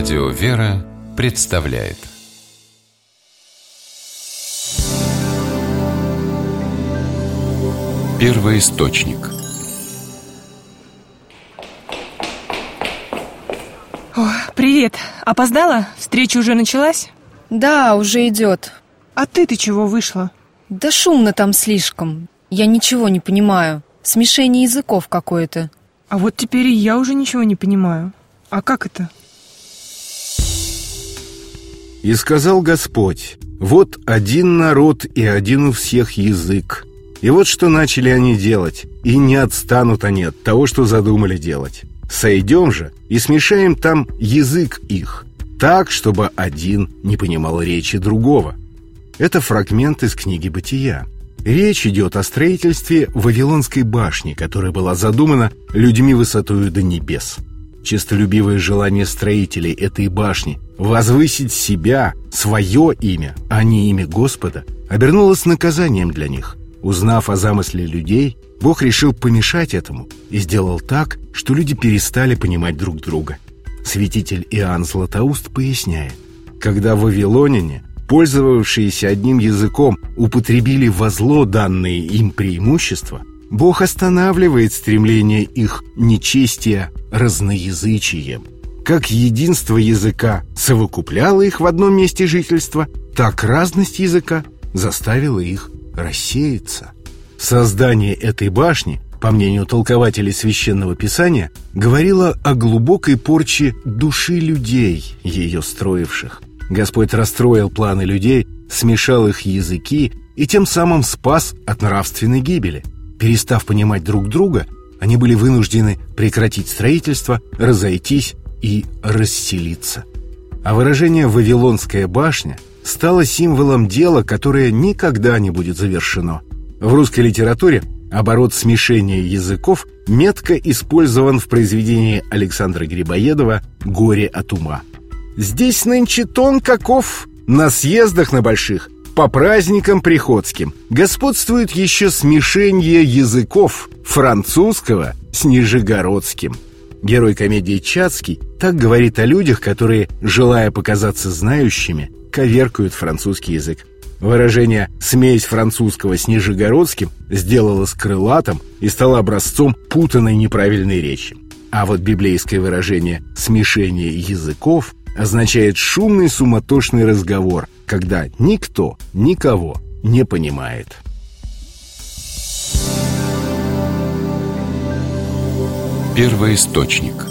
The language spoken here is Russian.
Радио «Вера» представляет Первый источник О, привет. Опоздала? Встреча уже началась? Да, уже идет. А ты-то чего вышла? Да шумно там слишком. Я ничего не понимаю. Смешение языков какое-то. А вот теперь и я уже ничего не понимаю. А как это? И сказал Господь, вот один народ и один у всех язык. И вот что начали они делать, и не отстанут они от того, что задумали делать. Сойдем же и смешаем там язык их, так, чтобы один не понимал речи другого. Это фрагмент из книги «Бытия». Речь идет о строительстве Вавилонской башни, которая была задумана людьми высотою до небес. Честолюбивое желание строителей этой башни возвысить себя, свое имя, а не имя Господа, обернулось наказанием для них. Узнав о замысле людей, Бог решил помешать этому и сделал так, что люди перестали понимать друг друга. Святитель Иоанн Златоуст поясняет, когда вавилоняне, пользовавшиеся одним языком, употребили во зло данные им преимущества, Бог останавливает стремление их нечестия разноязычием. Как единство языка совокупляло их в одном месте жительства, так разность языка заставила их рассеяться. Создание этой башни, по мнению толкователей священного писания, говорило о глубокой порче души людей, ее строивших. Господь расстроил планы людей, смешал их языки и тем самым спас от нравственной гибели. Перестав понимать друг друга, они были вынуждены прекратить строительство, разойтись и расселиться. А выражение «Вавилонская башня» стало символом дела, которое никогда не будет завершено. В русской литературе оборот смешения языков метко использован в произведении Александра Грибоедова «Горе от ума». Здесь нынче тон каков на съездах на больших, по праздникам приходским господствует еще смешение языков французского с нижегородским. Герой комедии Чацкий так говорит о людях, которые, желая показаться знающими, коверкают французский язык. Выражение «смесь французского с нижегородским» сделалось крылатым и стало образцом путанной неправильной речи. А вот библейское выражение «смешение языков» означает шумный суматошный разговор, когда никто никого не понимает. Первый источник